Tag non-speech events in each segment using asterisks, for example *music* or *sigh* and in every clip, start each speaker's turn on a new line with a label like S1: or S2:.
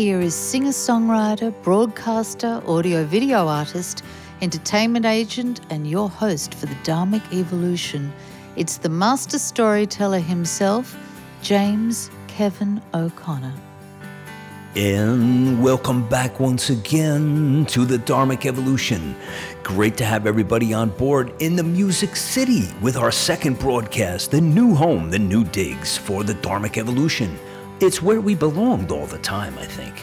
S1: here is singer songwriter, broadcaster, audio video artist, entertainment agent, and your host for the Dharmic Evolution. It's the master storyteller himself, James Kevin O'Connor.
S2: And welcome back once again to the Dharmic Evolution. Great to have everybody on board in the Music City with our second broadcast, the new home, the new digs for the Dharmic Evolution. It's where we belonged all the time, I think.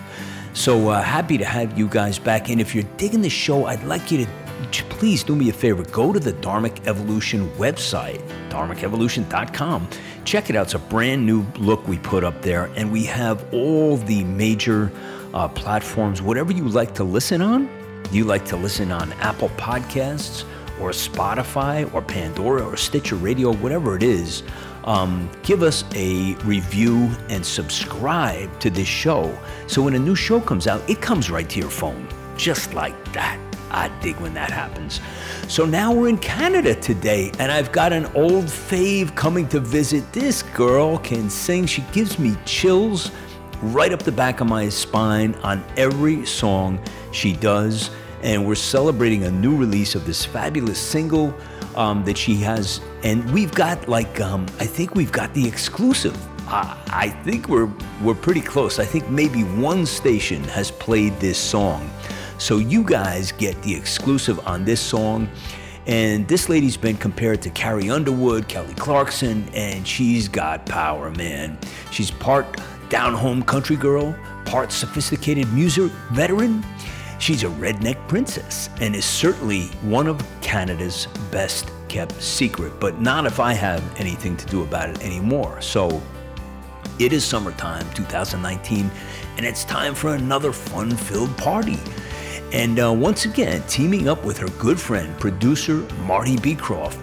S2: So uh, happy to have you guys back. And if you're digging the show, I'd like you to please do me a favor. Go to the Dharmic Evolution website, dharmicevolution.com check it out. It's a brand new look we put up there, and we have all the major uh, platforms, whatever you like to listen on. You like to listen on Apple Podcasts or Spotify or Pandora or Stitcher Radio, whatever it is. Um, give us a review and subscribe to this show. So when a new show comes out, it comes right to your phone, just like that. I dig when that happens. So now we're in Canada today, and I've got an old fave coming to visit. This girl can sing. She gives me chills right up the back of my spine on every song she does. And we're celebrating a new release of this fabulous single um, that she has. And we've got like, um, I think we've got the exclusive. I think we're we're pretty close. I think maybe one station has played this song. So you guys get the exclusive on this song. And this lady's been compared to Carrie Underwood, Kelly Clarkson, and she's got power, man. She's part down home country girl, part sophisticated music veteran. She's a redneck princess and is certainly one of Canada's best kept secret, but not if I have anything to do about it anymore. So it is summertime 2019, and it's time for another fun filled party. And uh, once again, teaming up with her good friend, producer Marty Beecroft,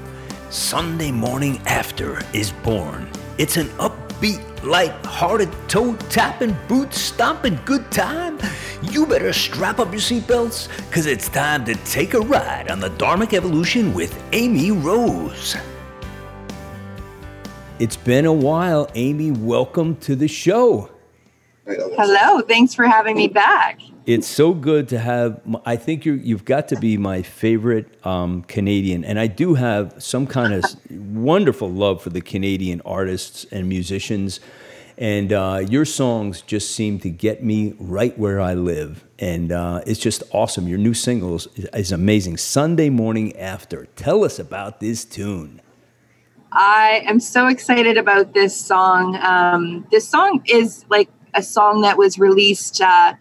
S2: Sunday Morning After is born. It's an upbeat, light-hearted, toe-tapping, boot-stomping good time. You better strap up your seatbelts, because it's time to take a ride on the Dharmic Evolution with Amy Rose. It's been a while, Amy. Welcome to the show.
S3: Hello, thanks for having me back.
S2: It's so good to have. I think you you've got to be my favorite um, Canadian, and I do have some kind of *laughs* wonderful love for the Canadian artists and musicians. And uh, your songs just seem to get me right where I live, and uh, it's just awesome. Your new singles is amazing. Sunday morning after. Tell us about this tune.
S3: I am so excited about this song. Um, this song is like a song that was released, uh,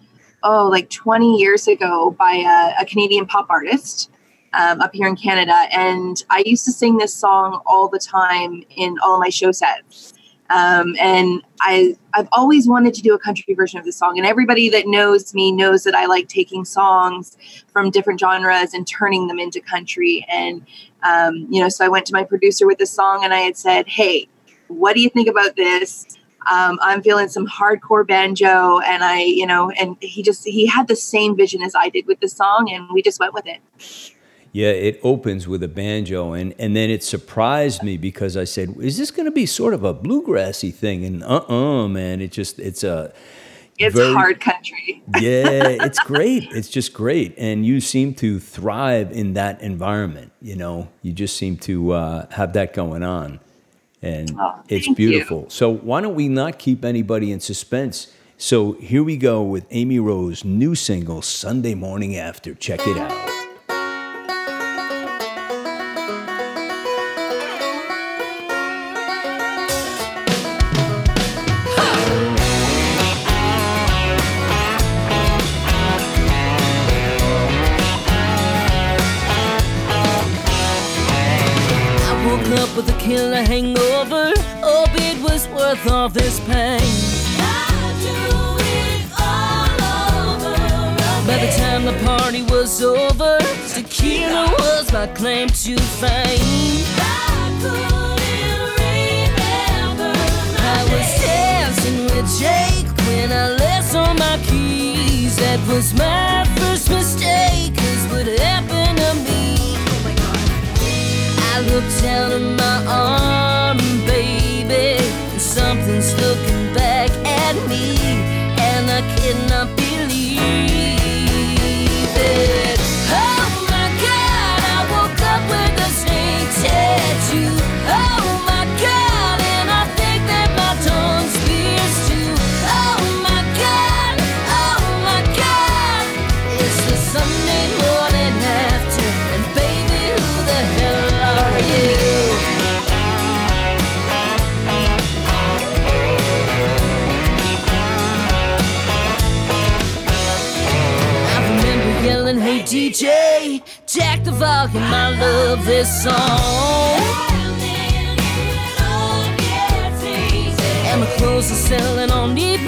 S3: oh, like 20 years ago by a, a Canadian pop artist um, up here in Canada. And I used to sing this song all the time in all my show sets. Um, and I, I've always wanted to do a country version of the song. And everybody that knows me knows that I like taking songs from different genres and turning them into country. And, um, you know, so I went to my producer with this song and I had said, hey, what do you think about this? um, I'm feeling some hardcore banjo, and I, you know, and he just he had the same vision as I did with the song, and we just went with it.
S2: Yeah, it opens with a banjo, and and then it surprised me because I said, "Is this going to be sort of a bluegrassy thing?" And uh, uh man, it just it's a
S3: it's very, hard country. *laughs*
S2: yeah, it's great. It's just great, and you seem to thrive in that environment. You know, you just seem to uh, have that going on and oh, it's beautiful.
S3: You.
S2: So why don't we not keep anybody in suspense? So here we go with Amy Rose' new single, Sunday Morning After. Check it out.
S4: Worth all this pain. By the time the party was over, tequila was my claim to fame. I was dancing with Jake when I left on my keys. That was my first mistake, cause what happened to me? I look down at my arm, baby, and something's looking back at me. And I cannot believe it. Oh my God, I woke up with a snake tattoo. Jack the I love this song. And my clothes are selling on eBay,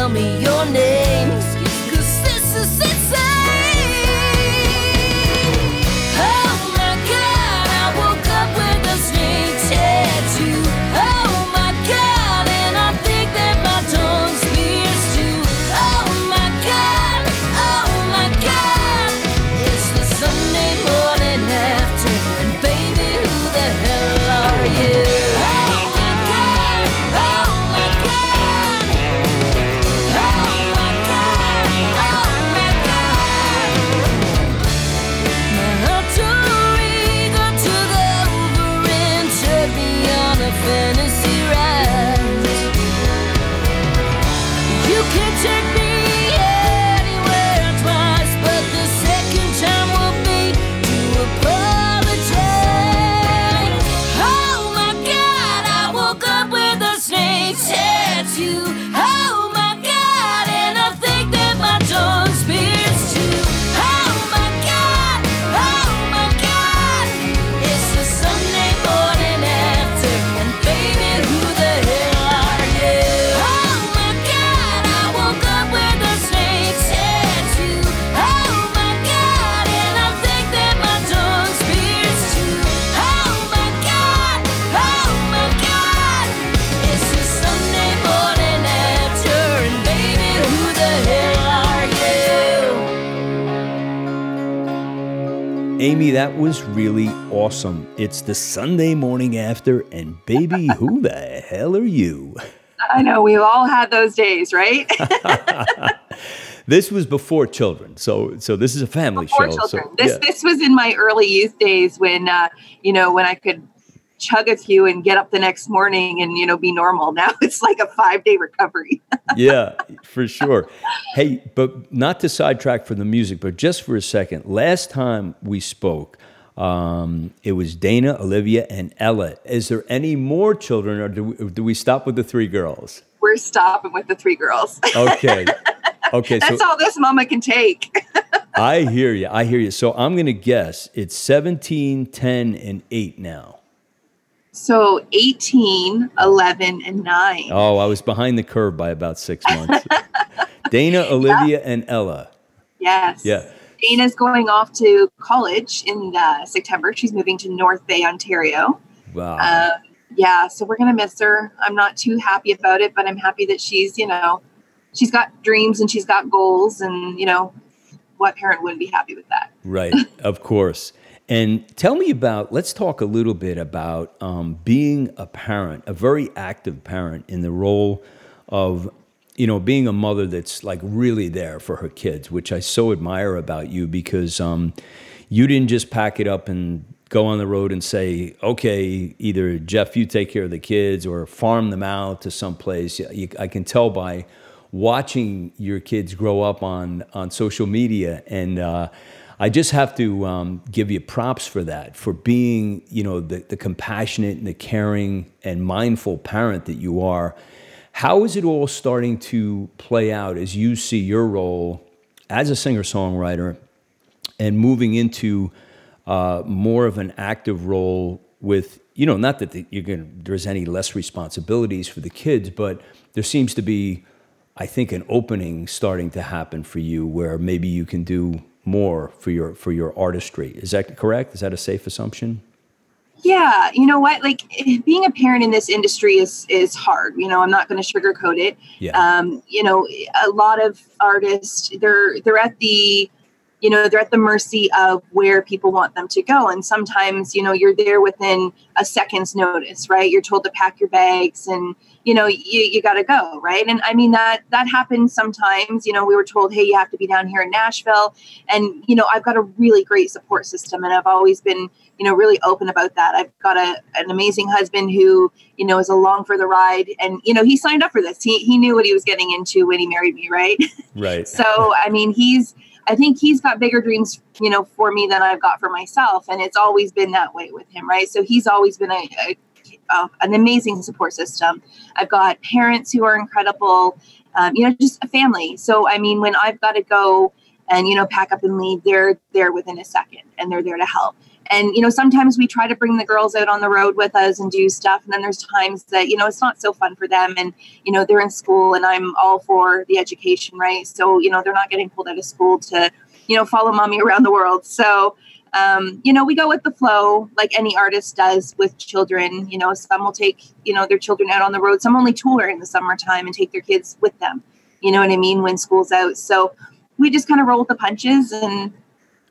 S4: tell me your name,
S2: Amy, that was really awesome. It's the Sunday morning after, and baby, who the hell are you?
S3: I know we've all had those days, right? *laughs* *laughs*
S2: This was before children, so so this is a family
S3: Poor
S2: show.
S3: children.
S2: So
S3: this
S2: yeah.
S3: this was in my early youth days when uh, you know when I could chug a few and get up the next morning and you know be normal. *laughs* Now it's like a five day recovery. *laughs*
S2: yeah, for sure. Hey, but not to sidetrack from the music, but just for a second. Last time we spoke, um, it was Dana, Olivia, and Ella. Is there any more children, or do we, do we stop with the three girls?
S3: We're stopping with the three girls. *laughs*
S2: Okay. Okay, so
S3: That's all this mama can take.
S2: I hear you. I hear you. So I'm going to guess it's 17, 10, and 8 now.
S3: So 18, 11, and 9.
S2: Oh, I was behind the curve by about six months. *laughs* Dana, Olivia, and Ella.
S3: Yes.
S2: Yeah.
S3: Dana's going off to college in uh, September. She's moving to North Bay, Ontario.
S2: Wow.
S3: Um, yeah, so we're gonna miss her. I'm not too happy about it, but I'm happy that she's, you know, she's got dreams and she's got goals, and you know, what parent wouldn't be happy with that?
S2: Right, of course. And tell me about, let's talk a little bit about um, being a parent, a very active parent in the role of, you know, being a mother that's like really there for her kids, which I so admire about you because um, you didn't just pack it up and go on the road and say, okay, either Jeff, you take care of the kids or farm them out to someplace. I can tell by watching your kids grow up on, on social media and, uh, I just have to um, give you props for that, for being, you know, the, the compassionate and the caring and mindful parent that you are. How is it all starting to play out as you see your role as a singer songwriter and moving into uh, more of an active role with, you know, not that the, you're gonna, there's any less responsibilities for the kids, but there seems to be, I think, an opening starting to happen for you where maybe you can do more for your for your artistry. Is that correct? Is that a safe assumption?
S3: Yeah, you know what? Like *laughs* being a parent in this industry is is hard. You know, I'm not going to sugarcoat it.
S2: Yeah.
S3: Um, you know, a lot of artists they're they're at the you know they're at the mercy of where people want them to go and sometimes you know you're there within a second's notice right you're told to pack your bags and you know you, you got to go right? And i mean that that happens sometimes. You know we were told hey you have to be down here in nashville. And you know i've got a really great support system and i've always been you know really open about that. I've got a, an amazing husband who you know is along for the ride. And you know he signed up for this. He, he knew what he was getting into when he married me right?
S2: Right. *laughs*
S3: so i mean he's i think he's got bigger dreams you know for me than i've got for myself. And it's always been that way with him right? So he's always been a, a uh, an amazing support system. I've got parents who are incredible, um, you know, just a family. So, I mean, when I've got to go and, you know, pack up and leave, they're there within a second and they're there to help. And, you know, sometimes we try to bring the girls out on the road with us and do stuff. And then there's times that, you know, it's not so fun for them. And, you know, they're in school and I'm all for the education, right? So, you know, they're not getting pulled out of school to, you know, follow mommy *laughs* around the world. So, um, you know, we go with the flow like any artist does with children. You know, some will take, you know, their children out on the road. Some only tour in the summertime and take their kids with them. You know what I mean? When school's out. So we just kind of roll with the punches and,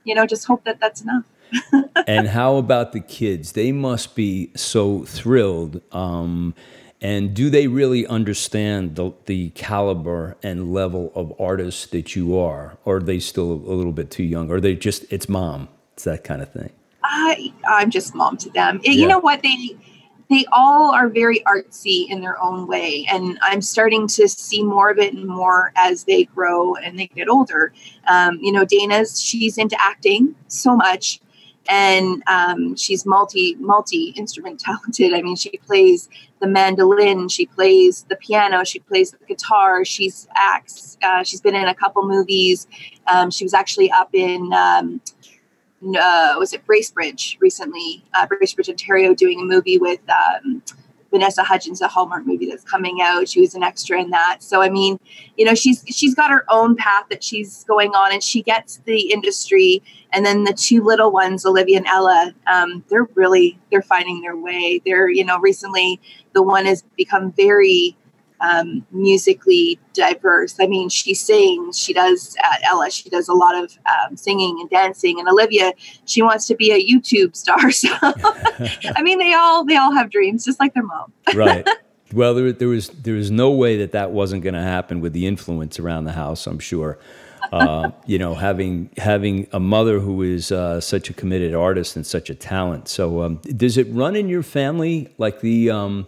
S3: you know, just hope that that's enough. *laughs*
S2: and how about the kids? They must be so thrilled. Um, and do they really understand the, the caliber and level of artist that you are? Or are they still a little bit too young? Or are they just, it's mom? It's that kind of thing.
S3: I I'm just mom to them. You know what they they all are very artsy in their own way, and I'm starting to see more of it and more as they grow and they get older. Um, you know, Dana's she's into acting so much, and um, she's multi multi instrument *laughs* talented. I mean, she plays the mandolin, she plays the piano, she plays the guitar, she's acts. Uh, she's been in a couple movies. Um, she was actually up in. Um, uh, was it Bracebridge recently? Uh, Bracebridge, Ontario, doing a movie with um, Vanessa Hudgens, a Hallmark movie that's coming out. She was an extra in that. So I mean, you know, she's she's got her own path that she's going on, and she gets the industry. And then the two little ones, Olivia and Ella, um, they're really they're finding their way. They're you know recently the one has become very um, musically diverse. I mean, she sings, she does, uh, Ella, she does a lot of um, singing and dancing. And Olivia, she wants to be a YouTube star. *laughs* So, *laughs* I mean, they all, they all have dreams, just like their mom. *laughs*
S2: right. Well, there, there was there was no way that that wasn't going to happen with the influence around the house. I'm sure. Uh, you know, having having a mother who is uh, such a committed artist and such a talent. So, um, does it run in your family like the um,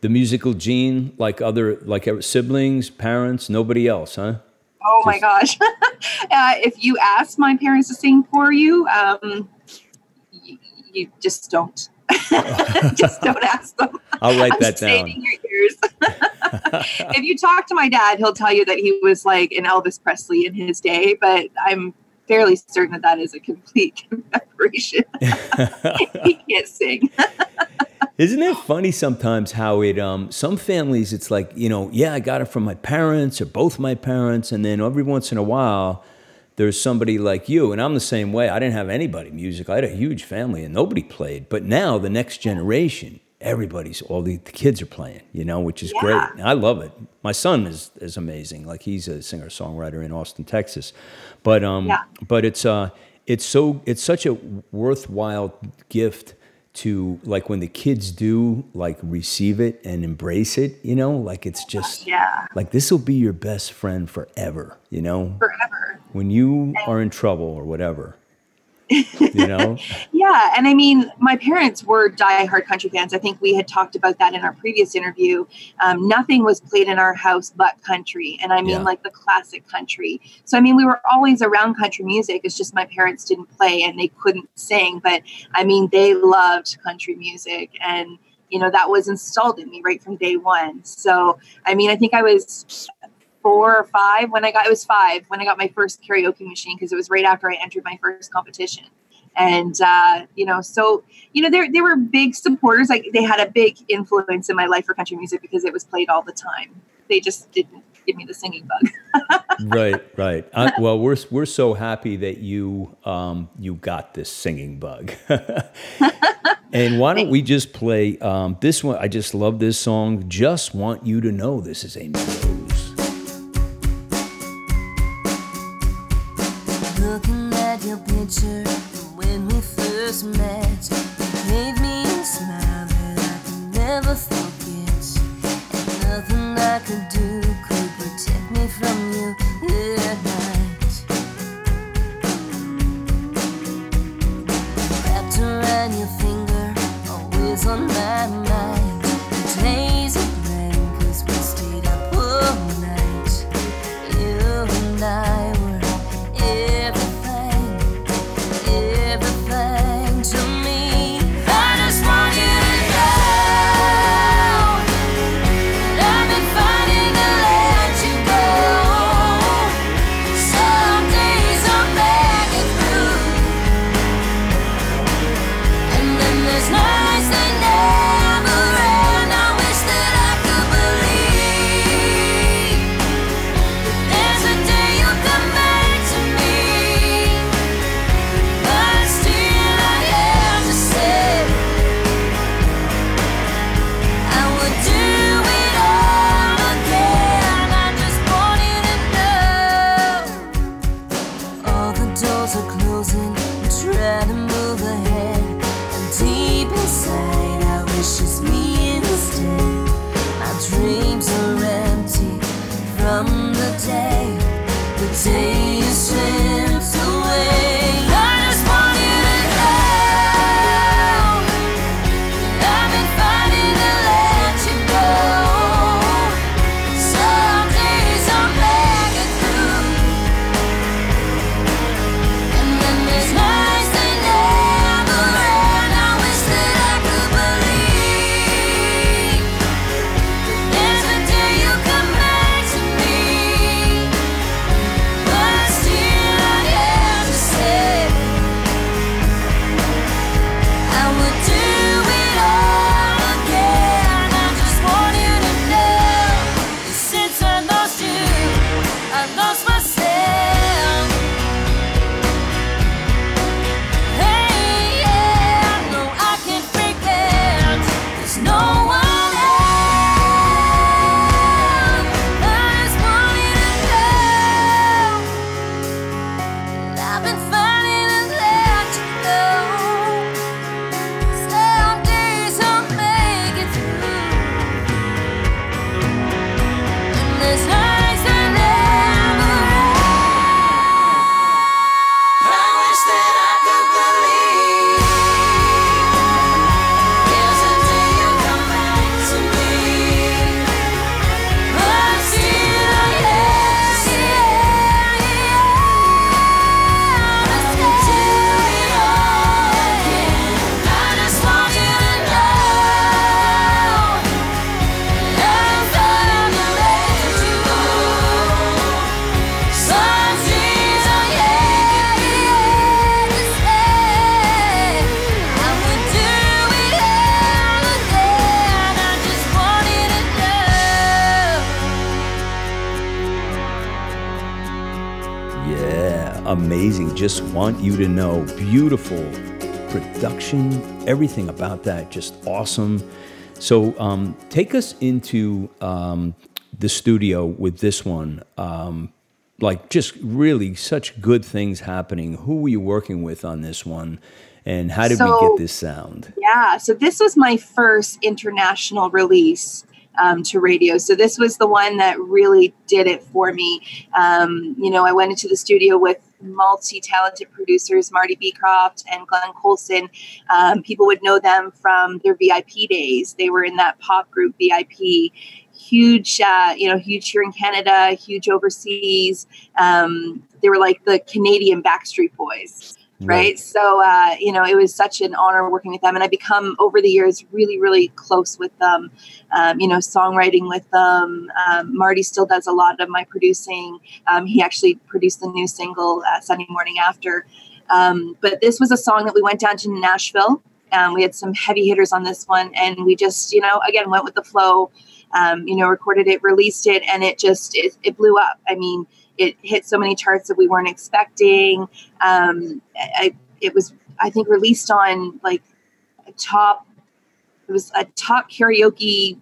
S2: the musical gene, like other like siblings, parents, nobody else, huh?
S3: Oh my gosh. *laughs* uh, if you ask my parents to sing for you, um, you, you just don't. *laughs* just *laughs* don't ask them.
S2: I'll write
S3: I'm
S2: that down.
S3: if you talk to my dad, he'll tell you that he was like an Elvis Presley in his day, but I'm fairly certain that that is a complete aberration. he can't sing.
S2: Isn't it funny sometimes how it um some families it's like, you know, yeah, I got it from my parents or both my parents and then every once in a while there's somebody like you and I'm the same way. I didn't have anybody music. I had a huge family and nobody played. But now the next generation, everybody's all the, the kids are playing, you know, which is
S3: Yeah.
S2: great. I love it. My son is is amazing. Like he's a singer-songwriter in Austin, Texas. But um
S3: Yeah.
S2: but it's uh it's so it's such a worthwhile gift to like when the kids do like receive it and embrace it you know like it's just
S3: Yeah.
S2: like this will be your best friend forever you know
S3: Forever.
S2: when you are in trouble or whatever you know *laughs*
S3: Yeah, and I mean, my parents were diehard country fans. I think we had talked about that in our previous interview. Um, nothing was played in our house but country, and I mean,
S2: Yeah.
S3: like the classic country. So I mean, we were always around country music. It's just my parents didn't play and they couldn't sing, but I mean, they loved country music, and you know that was installed in me right from day one. So I mean, I think I was four or five when I got it was five when I got my first karaoke machine because it was right after I entered my first competition. And uh, you know, so you know, they they were big supporters. Like they had a big influence in my life for country music because it was played all the time. They just didn't, give me the singing bug. *laughs*
S2: right, right. Uh, well, we're we're so happy that you um, you got this singing bug. *laughs* and why don't we just play um, this one? I just love this song. Just want you to know this is
S4: a Rose. Just want you to
S2: know. Beautiful production, everything about that, just awesome. So, um, take us into um, the studio with this one. Um, like, just really such good things happening. Who were you working with on this one? And how did we get this sound?
S3: Yeah, so this was my first international release um, to radio. So this was the one that really did it for me. Um, you know, I went into the studio with multi-talented producers, Marty Beecroft and Glenn Coulson. Um, people would know them from their VIP days. They were in that pop group VIP. Huge, uh, you know, huge here in Canada, huge overseas. Um, they were like the Canadian Backstreet Boys right. So uh, you know it was such an honor working with them and i become over the years really really close with them. Um, you know songwriting with them. Um, marty still does a lot of my producing. Um, he actually produced the new single uh, sunday morning after. Um, but this was a song that we went down to nashville. Um, we had some heavy hitters on this one and we just you know again went with the flow. Um, you know, recorded it, released it, and it just it, it blew up. I mean, it hit so many charts that we weren't expecting. Um, I, it was, I think, released on like a top. It was a top karaoke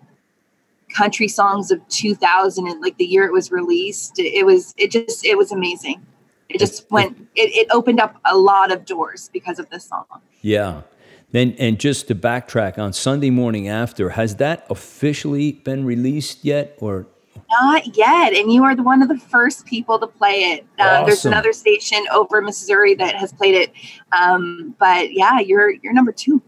S3: country songs of 2000 and like the year it was released. It, was it just it was amazing. It just went. It, it opened up a lot of doors because of this song.
S2: Yeah. Then and just to backtrack on Sunday morning after, has that officially been released yet, or
S3: Not yet, and you are the one of the first people to play it. Um, There's another station over Missouri that has played it, um, but yeah, you're you're number two.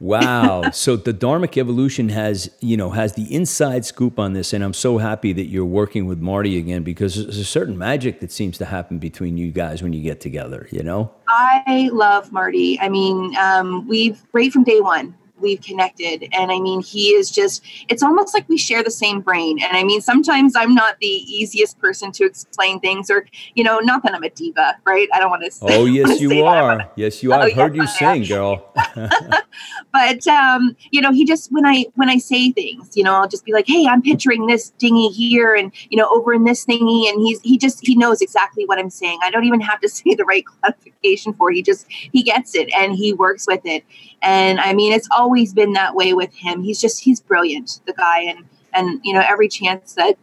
S2: Wow. *laughs* so the Dharmic Evolution has, you know, has the inside scoop on this. And I'm so happy that you're working with Marty again because there's a certain magic that seems to happen between you guys when you get together, you know?
S3: I love Marty. I mean, um, we've right from day one we've connected, and I mean, he is just. It's almost like we share the same brain. And I mean, sometimes I'm not the easiest person to explain things, or you know, not that I'm a diva, right? I don't want to.
S2: Oh, yes, *laughs*
S3: say
S2: you are. Yes, you are.
S3: Oh,
S2: I've heard you
S3: yes, I am.
S2: sing, girl. *laughs* *laughs*
S3: but um, you know, he just when I when I say things, you know, I'll just be like, "Hey, I'm picturing this dinghy here, and you know, over in this thingy," and he's he just he knows exactly what I'm saying. I don't even have to say the right clarification for. it. He just he gets it and he works with it. And I mean, it's always been that way with him. He's just he's brilliant, the guy, and and you know, every chance that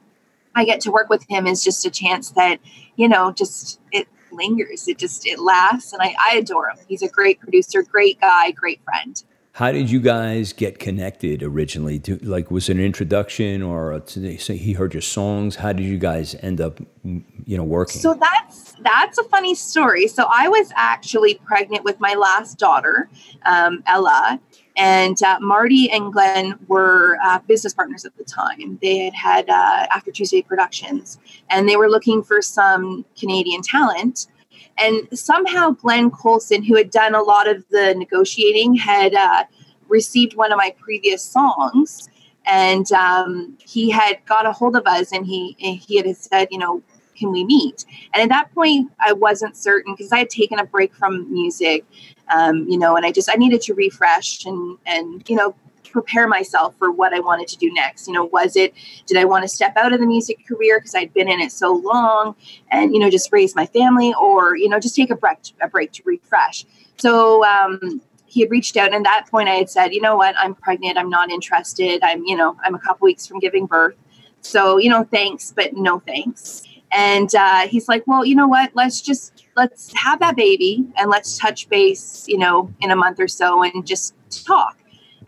S3: I get to work with him is just a chance that you know, just it lingers. It just it lasts, and I I adore him. He's a great producer, great guy, great friend.
S2: How did you guys get connected originally? Do, like, was it an introduction or a, he heard your songs? How did you guys end up, you know, working?
S3: So that's that's a funny story. So I was actually pregnant with my last daughter, um, Ella, and uh, Marty and Glenn were uh, business partners at the time. They had had uh, After Tuesday Productions, and they were looking for some Canadian talent. And somehow Glenn Coulson, who had done a lot of the negotiating, had uh, received one of my previous songs. And um, he had got a hold of us and he he had said you know can we meet? And at that point i wasn't certain because i had taken a break from music um, you know and i just i needed to refresh and and you know prepare myself for what i wanted to do next. You know was it did i want to step out of the music career because i'd been in it so long and you know just raise my family or you know just take a break a break to refresh? So um, he had reached out and at that point i had said you know what? I'm pregnant. I'm not interested. I'm you know i'm a couple weeks from giving birth. So you know thanks but no thanks. And uh, he's like well you know what? Let's just let's have that baby and let's touch base you know in a month or so and just talk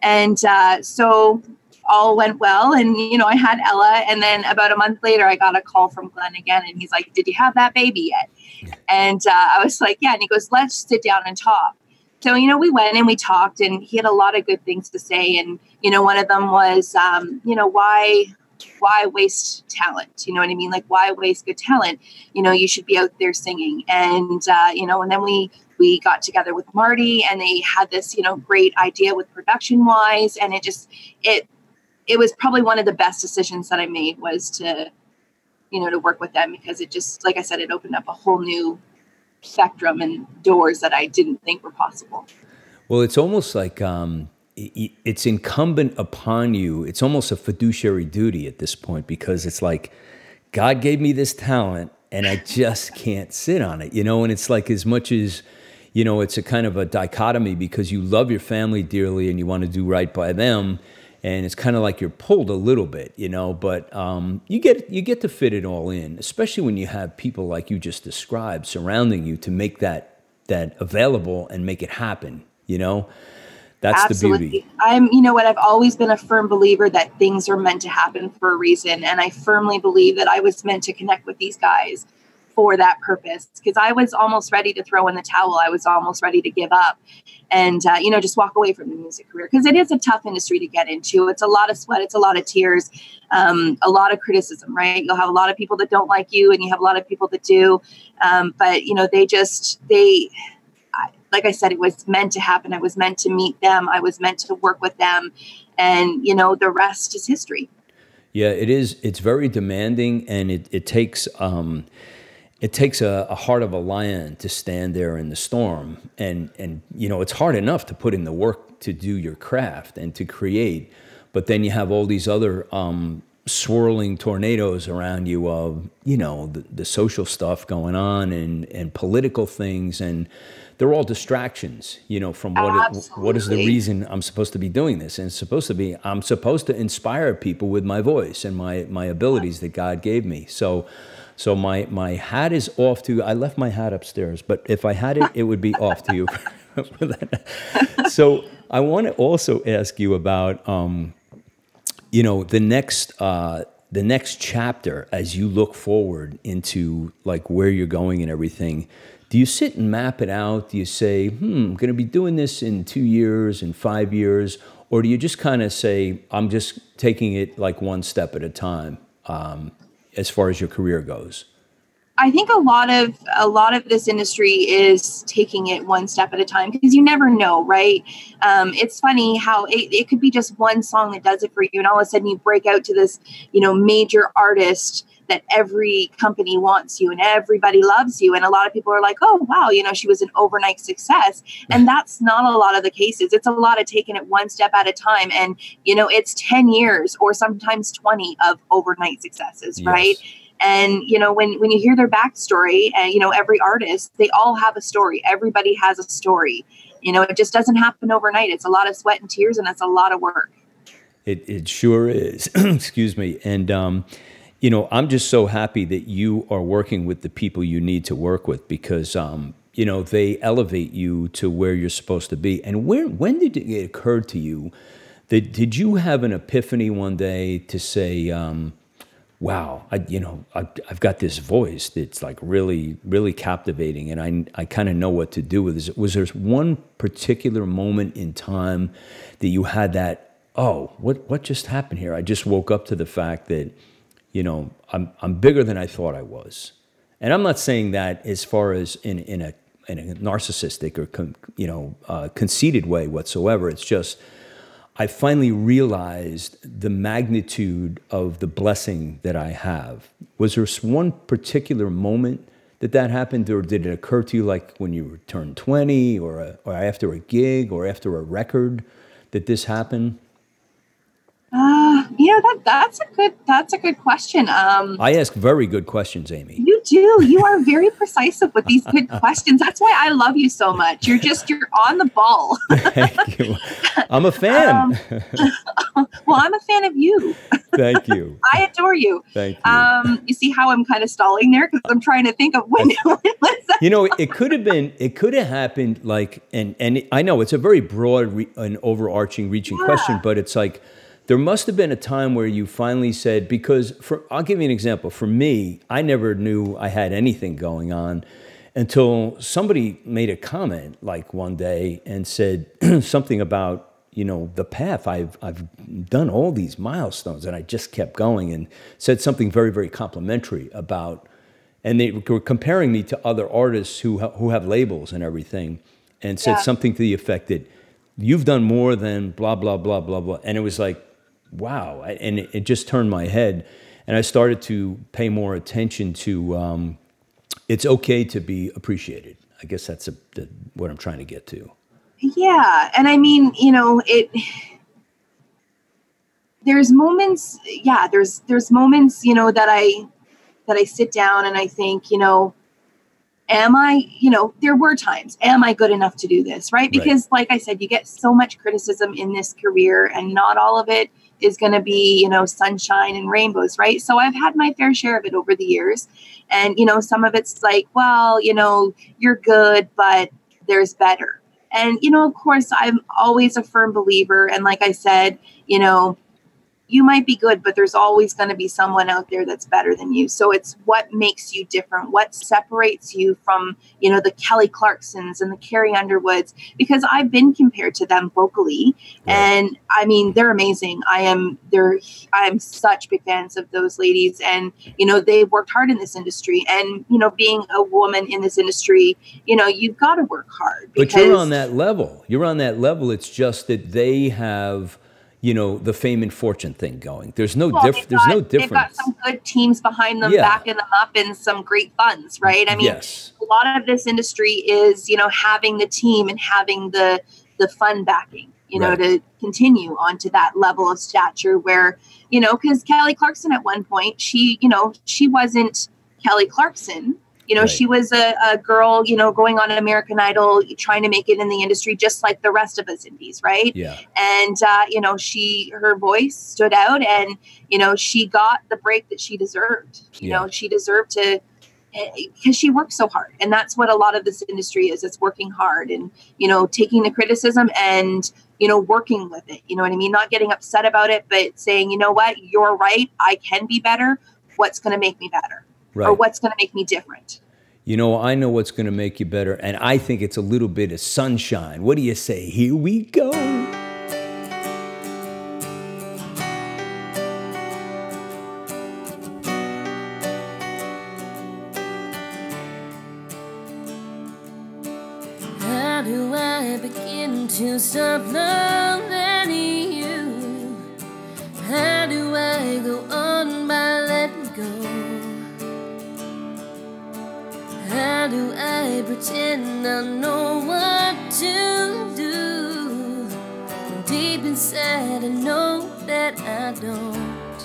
S3: and uh, so all went well. And you know i had ella and then about a month later i got a call from glenn again and he's like did you have that baby yet? And uh, i was like yeah. And he goes let's sit down and talk. So you know we went and we talked and he had a lot of good things to say. And you know one of them was um, you know why why waste talent? You know what i mean? Like why waste good talent? You know you should be out there singing. And uh, you know and then we we got together with marty and they had this you know great idea with production wise and it just it it was probably one of the best decisions that i made was to you know to work with them because it just like i said it opened up a whole new spectrum and doors that i didn't think were possible
S2: Well, it's almost like um, it's incumbent upon you. It's almost a fiduciary duty at this point because it's like God gave me this talent and I just can't sit on it, you know. And it's like as much as you know, it's a kind of a dichotomy because you love your family dearly and you want to do right by them, and it's kind of like you're pulled a little bit, you know. But um, you get you get to fit it all in, especially when you have people like you just described surrounding you to make that that available and make it happen. You know, that's the beauty.
S3: I'm, you know what, I've always been a firm believer that things are meant to happen for a reason. And I firmly believe that I was meant to connect with these guys for that purpose because I was almost ready to throw in the towel. I was almost ready to give up and, uh, you know, just walk away from the music career because it is a tough industry to get into. It's a lot of sweat, it's a lot of tears, um, a lot of criticism, right? You'll have a lot of people that don't like you and you have a lot of people that do. Um, but, you know, they just, they, like I said, it was meant to happen. I was meant to meet them. I was meant to work with them. And, you know, the rest is history.
S2: Yeah, it is. It's very demanding, and it, it takes um, it takes a, a heart of a lion to stand there in the storm. And and you know, it's hard enough to put in the work to do your craft and to create, but then you have all these other um, swirling tornadoes around you of you know the, the social stuff going on and and political things and they're all distractions you know from what it, what is the reason I'm supposed to be doing this. And it's supposed to be I'm supposed to inspire people with my voice and my my abilities that God gave me. So so my my hat is off to you. I left my hat upstairs but if I had it it would be off to you. *laughs* So I want to also ask you about um, you know the next uh, the next chapter as you look forward into like where you're going and everything. Do you sit and map it out? Do you say hmm i'm going to be doing this in two years in five years or do you just kind of say i'm just taking it like one step at a time um, as far as your career goes
S3: I think a lot of a lot of this industry is taking it one step at a time because you never know, right? Um, it's funny how it, it could be just one song that does it for you, and all of a sudden you break out to this, you know, major artist that every company wants you and everybody loves you, and a lot of people are like, oh wow, you know, she was an overnight success, and that's not a lot of the cases. It's a lot of taking it one step at a time, and you know, it's ten years or sometimes twenty of overnight successes,
S2: Yes.
S3: right? and you know when when you hear their backstory and you know every artist they all have a story everybody has a story you know it just doesn't happen overnight it's a lot of sweat and tears and it's a lot of work
S2: It, it sure is. *clears throat* Excuse me. And, um, you know, I'm just so happy that you are working with the people you need to work with because, um, you know, they elevate you to where you're supposed to be. And where, when did it occur to you that, did you have an epiphany one day to say, um, wow, I, you know, I, I've got this voice that's like really, really captivating, and I, I kind of know what to do with this. Was there one particular moment in time that you had that, oh, what, what just happened here? I just woke up to the fact that, you know, I'm, I'm bigger than I thought I was, and I'm not saying that as far as in, in a in a narcissistic or con, you know uh, conceited way whatsoever. It's just I finally realized the magnitude of the blessing that I have. Was there one particular moment that that happened, or did it occur to you like when you turned 20 or, a, or after a gig or after a record that this happened?
S3: uh you know that that's a good that's a good question um
S2: I ask very good questions, Amy.
S3: you do you are very precise with these good *laughs* questions that's why i love you so much you're just you're on the ball *laughs*
S2: Thank you. I'm a fan. *laughs*
S3: well i'm a fan of you
S2: Thank you.
S3: i adore you
S2: Thank you.
S3: um you see how i'm kind of stalling there because i'm trying to think of when, when was that
S2: you know, it could have been, it could have happened like, and and I know it's a very broad re, and overarching, reaching question, but it's like there must have been a time where you finally said, because for, I'll give you an example. For me, I never knew I had anything going on until somebody made a comment like one day and said *clears throat* something about you know the path I've I've done all these milestones and I just kept going and said something very very complimentary about and they were comparing me to other artists who ha- who have labels and everything and said
S3: Yeah.
S2: something to the effect that you've done more than blah blah blah blah blah and it was like wow. And it, it just turned my head and I started to pay more attention to um, it's okay to be appreciated. I guess that's a, the, what I'm trying to get to.
S3: Yeah and i mean you know it there's moments yeah there's there's moments you know that i that i sit down and i think you know am i you know there were times am i good enough to do this right?
S2: Right.
S3: because like i said you get so much criticism in this career and not all of it is going to be you know sunshine and rainbows right? So i've had my fair share of it over the years. And you know some of it's like well you know you're good but there's better. And you know of course i'm always a firm believer. And like i said you know you might be good but there's always going to be someone out there that's better than you. So it's what makes you different what separates you from you know the kelly clarksons and the carrie underwoods because i've been compared to them vocally. And i mean they're amazing. I am they're i am such big fans of those ladies. And you know they've worked hard in this industry. And you know being a woman in this industry you know you've got to work hard
S2: But you're on that level. You're on that level. It's just that they have, you know, the fame and fortune thing going. There's no
S3: Well,
S2: diff. There's no
S3: got- They've got some good teams behind them,
S2: Yeah.
S3: backing them up, and some great funds, right? I mean,
S2: yes.
S3: a lot of this industry is, you know, having the team and having the the fun backing. you know, to continue onto that level of stature where, you know, because Kelly Clarkson at one point, she, you know, she wasn't Kelly Clarkson. You know,
S2: Right.
S3: she was a, a girl, you know, going on American Idol, trying to make it in the industry just like the rest of us indies, right?
S2: Yeah.
S3: and uh, you know she her voice stood out and you know she got the break that she deserved you
S2: Yeah.
S3: know she deserved to because she worked so hard and that's what a lot of this industry is it's working hard and you know taking the criticism and you know working with it you know what i mean not getting upset about it but saying you know what you're right i can be better what's going to make me better
S2: Right.
S3: or what's going to make me different
S2: You know, I know what's going to make you better, and I think it's a little bit of sunshine. What do you say? Here we go.
S4: Do I pretend I know what to do? Deep inside, I know that I don't.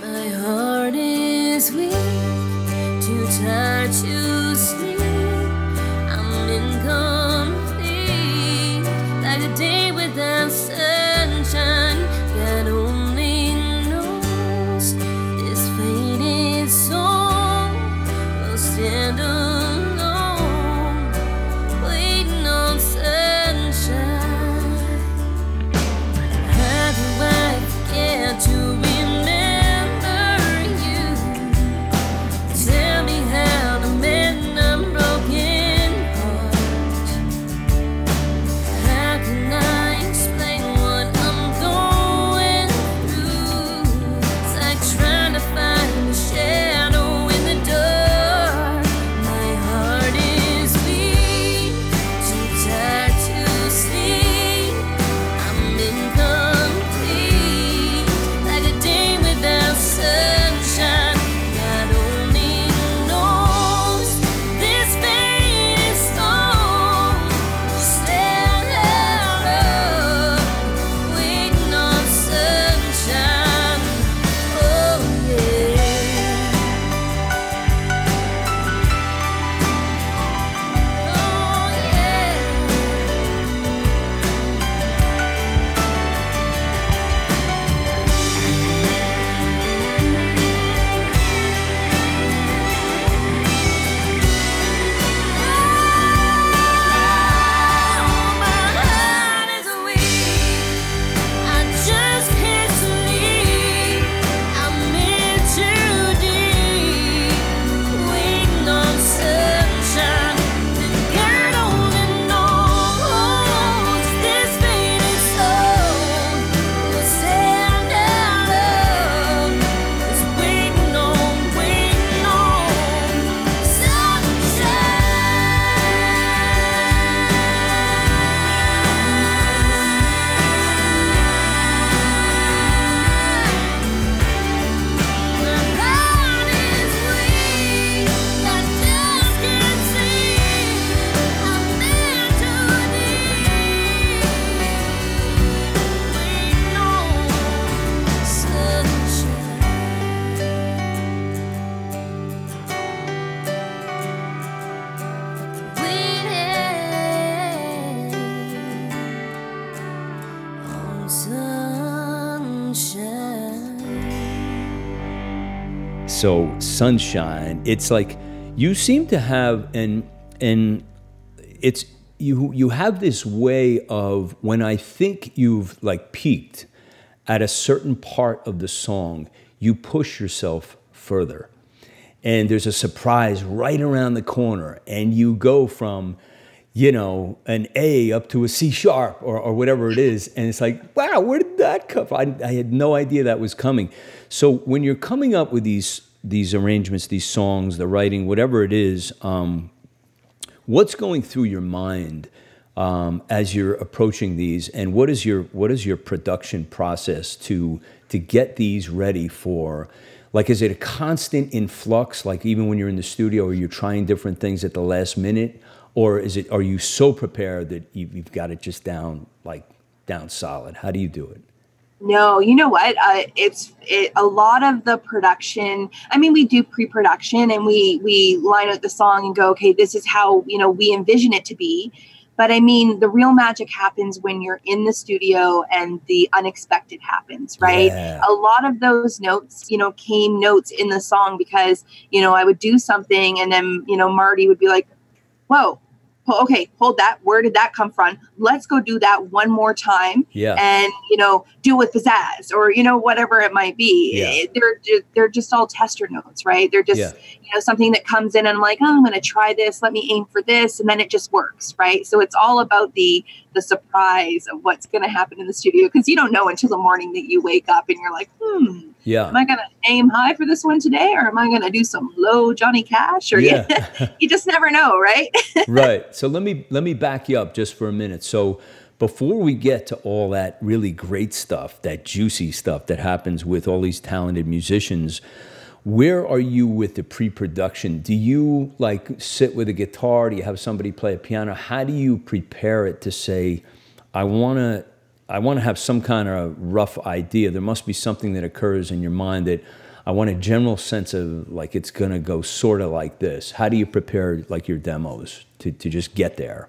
S4: My heart is weak, too tired to sunshine, it's like
S2: you seem to have and and it's you you have this way of when I think you've like peaked at a certain part of the song, you push yourself further. And there's a surprise right around the corner, and you go from, you know, an A up to a C sharp or, or whatever it is. And it's like, wow, where did that come from? I, I had no idea that was coming. So when you're coming up with these these arrangements, these songs, the writing, whatever it is, um, what's going through your mind um, as you're approaching these, and what is your what is your production process to to get these ready for? Like, is it a constant influx? Like, even when you're in the studio, or you're trying different things at the last minute, or is it? Are you so prepared that you've, you've got it just down like down solid? How do you do it?
S3: No, you know what? Uh, it's it, a lot of the production. I mean, we do pre-production and we we line out the song and go, okay, this is how you know we envision it to be. But I mean, the real magic happens when you're in the studio and the unexpected happens, right?
S2: Yeah.
S3: A lot of those notes, you know, came notes in the song because you know I would do something and then you know Marty would be like, "Whoa." Ho- Okay, hold that. Where did that come from? Let's go do that one more time
S2: Yeah.
S3: and you know do it with pizzazz or you know whatever it might be
S2: Yeah.
S3: They're they're just all tester notes right they're just
S2: Yeah.
S3: you know something that comes in and i'm like oh i'm going to try this let me aim for this and then it just works right so it's all about the the surprise of what's going to happen in the studio because you don't know until the morning that you wake up and you're like hmm
S2: Yeah.
S3: am i going to aim high for this one today or am i going to do some low johnny cash or
S2: Yeah. *laughs*
S3: you just never know right *laughs*
S2: right. So let me let me back you up just for a minute. So before we get to all that really great stuff, that juicy stuff that happens with all these talented musicians, where are you with the pre-production? Do you like sit with a guitar? Do you have somebody play a piano? How do you prepare it to say, I want to I want to have some kind of rough idea. There must be something that occurs in your mind that I want a general sense of like it's gonna go sort of like this. How do you prepare like your demos to, to just get there?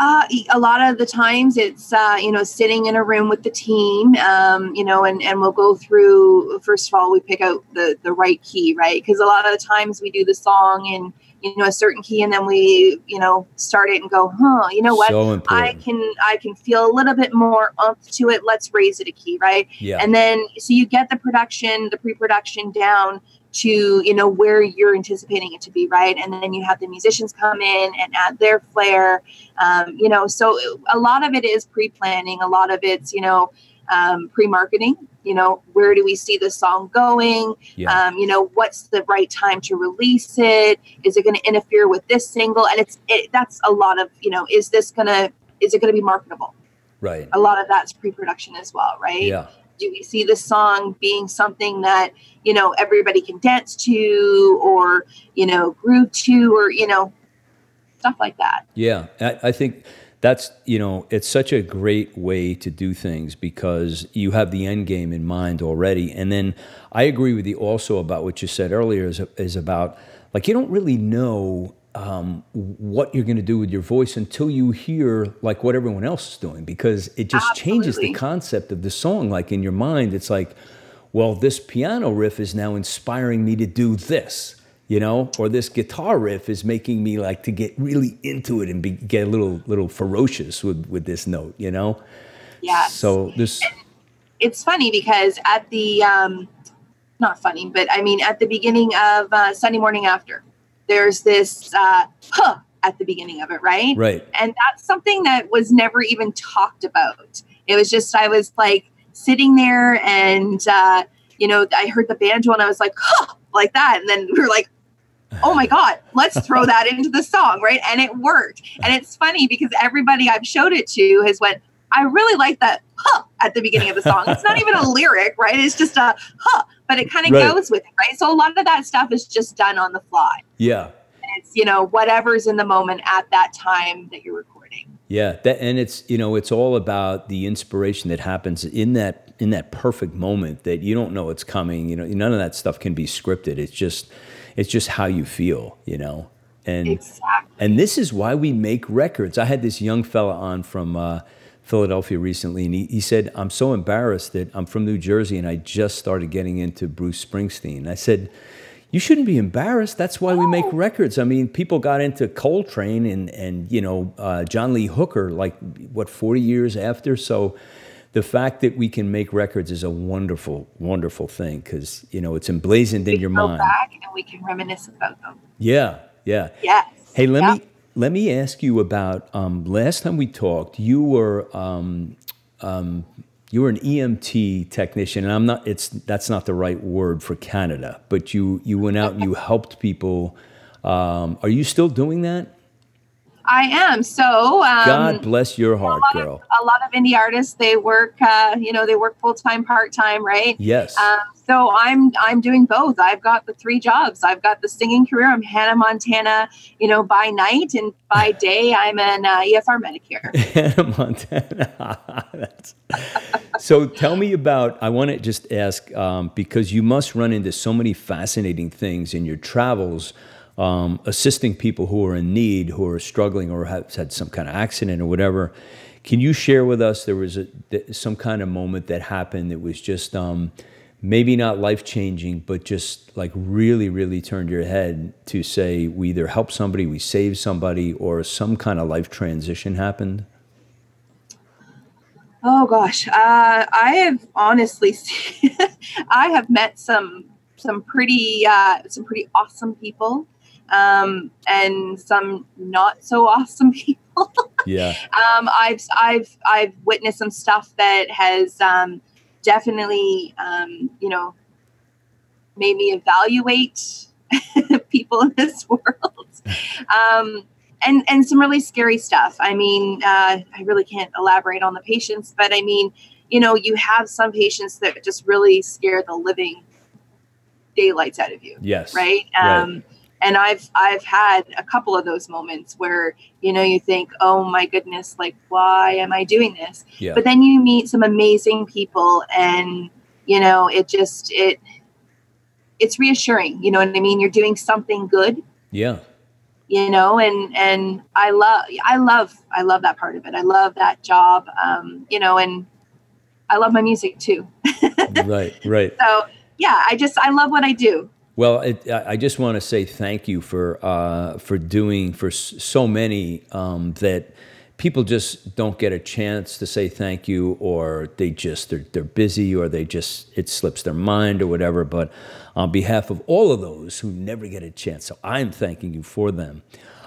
S3: Uh, a lot of the times it's uh, you know sitting in a room with the team, um, you know, and and we'll go through. First of all, we pick out the the right key, right? Because a lot of the times we do the song in you know a certain key, and then we you know start it and go, huh? You know what?
S2: So
S3: I can I can feel a little bit more umph to it. Let's raise it a key, right?
S2: Yeah.
S3: And then so you get the production, the pre-production down to you know where you're anticipating it to be, right? And then you have the musicians come in and add their flair. Um, you know, so a lot of it is pre-planning. A lot of it's you know um, pre-marketing. You know, where do we see the song going?
S2: yeah.
S3: Um, you know, what's the right time to release it? Is it going to interfere with this single? And it's it, that's a lot of you know, is this gonna is it going to be marketable?
S2: right.
S3: A lot of that's pre-production as well, right?
S2: Yeah.
S3: Do we see the song being something that you know everybody can dance to or you know groove to or you know stuff like that?
S2: Yeah, I, I think that's you know it's such a great way to do things because you have the end game in mind already, and then I agree with you also about what you said earlier is is about like you don't really know um, what you're going to do with your voice until you hear like what everyone else is doing because it just changes the concept of the song. Like in your mind, it's like, well, this piano riff is now inspiring me to do this, you know, or this guitar riff is making me like to get really into it and be, get a little little ferocious with with this note, you know.
S3: yes
S2: So this,
S3: it's funny because at the um not funny but i mean at the beginning of uh, sunday morning after there's this uh huh at the beginning of it right?
S2: Right?
S3: and that's something that was never even talked about. It was just i was like sitting there and uh you know i heard the banjo and i was like huh like that. And then we were like oh my god let's throw that into the song right? And it worked. And it's funny because everybody i've showed it to has went i really like that huh at the beginning of the song it's not even a lyric right it's just a huh but it kind of
S2: Right.
S3: goes with it right so a lot of that stuff is just done on the fly
S2: Yeah,
S3: it's you know whatever's in the moment at that time that you're recording
S2: Yeah, that, and it's you know it's all about the inspiration that happens in that in that perfect moment that you don't know it's coming. You know, none of that stuff can be scripted. It's just it's just how you feel. You know, and
S3: exactly
S2: and this is why we make records. I had this young fella on from uh, Philadelphia recently, and he, he said, "I'm so embarrassed that I'm from New Jersey and I just started getting into Bruce Springsteen." I said. You shouldn't be embarrassed. That's why we make records. I mean, people got into Coltrane and and you know uh, John Lee Hooker like what forty years after. So the fact that we can make records is a wonderful, wonderful thing because you know it's emblazoned in your mind.
S3: back and we can reminisce about them.
S2: Yeah, yeah.
S3: Yes.
S2: Hey, let
S3: Yeah.
S2: me let me ask you about um, last time we talked. You were um, um, you were an EMT technician, and I'm not. It's that's not the right word for Canada, but you you went out and you helped people. Um, are you still doing that?
S3: I am. So um,
S2: God bless your heart,
S3: lot
S2: girl.
S3: a lot of indie artists they work uh, you know they work full time part time right
S2: Yes.
S3: um, so i'm i'm doing both i've got the three jobs i've got the singing career i'm hannah montana you know by night and by *laughs* day i'm an uh, efr medicare *laughs*
S2: Hannah Montana. *laughs* So tell me about. I want to just ask um, because you must run into so many fascinating things in your travels, um, assisting people who are in need, who are struggling, or have had some kind of accident or whatever. Can you share with us? There was a, th- some kind of moment that happened that was just um, maybe not life changing, but just like really, really turned your head to say we either help somebody, we save somebody, or some kind of life transition happened.
S3: Oh gosh, uh, I have honestly, *laughs* seen, I have met some some pretty uh, some pretty awesome people, um, and some not so awesome *laughs* people.
S2: Yeah.
S3: um, I've I've I've witnessed some stuff that has um, definitely um, you know made me evaluate *laughs* people in this world. Um, and and some really scary stuff. I mean, uh, I really can't elaborate on the patients, but I mean, you know, you have some patients that just really scare the living daylights out of you,
S2: Yes.
S3: right?
S2: Right.
S3: And I've I've had a couple of those moments where you know you think, oh my goodness, like why am I doing this?
S2: Yeah.
S3: But then you meet some amazing people, and you know it just it it's reassuring. You know what I mean? You're doing something good
S2: yeah.
S3: you know and and i love i love i love that part of it i love that job um you know and i love my music too *laughs*
S2: right. Right.
S3: so yeah i just i love what i do
S2: Well, it, I just want to say thank you for uh, for doing for so many um, that people just don't get a chance to say thank you, or they just they're they're busy, or they just it slips their mind, or whatever. But on behalf of all of those who never get a chance, so I'm thanking you for them.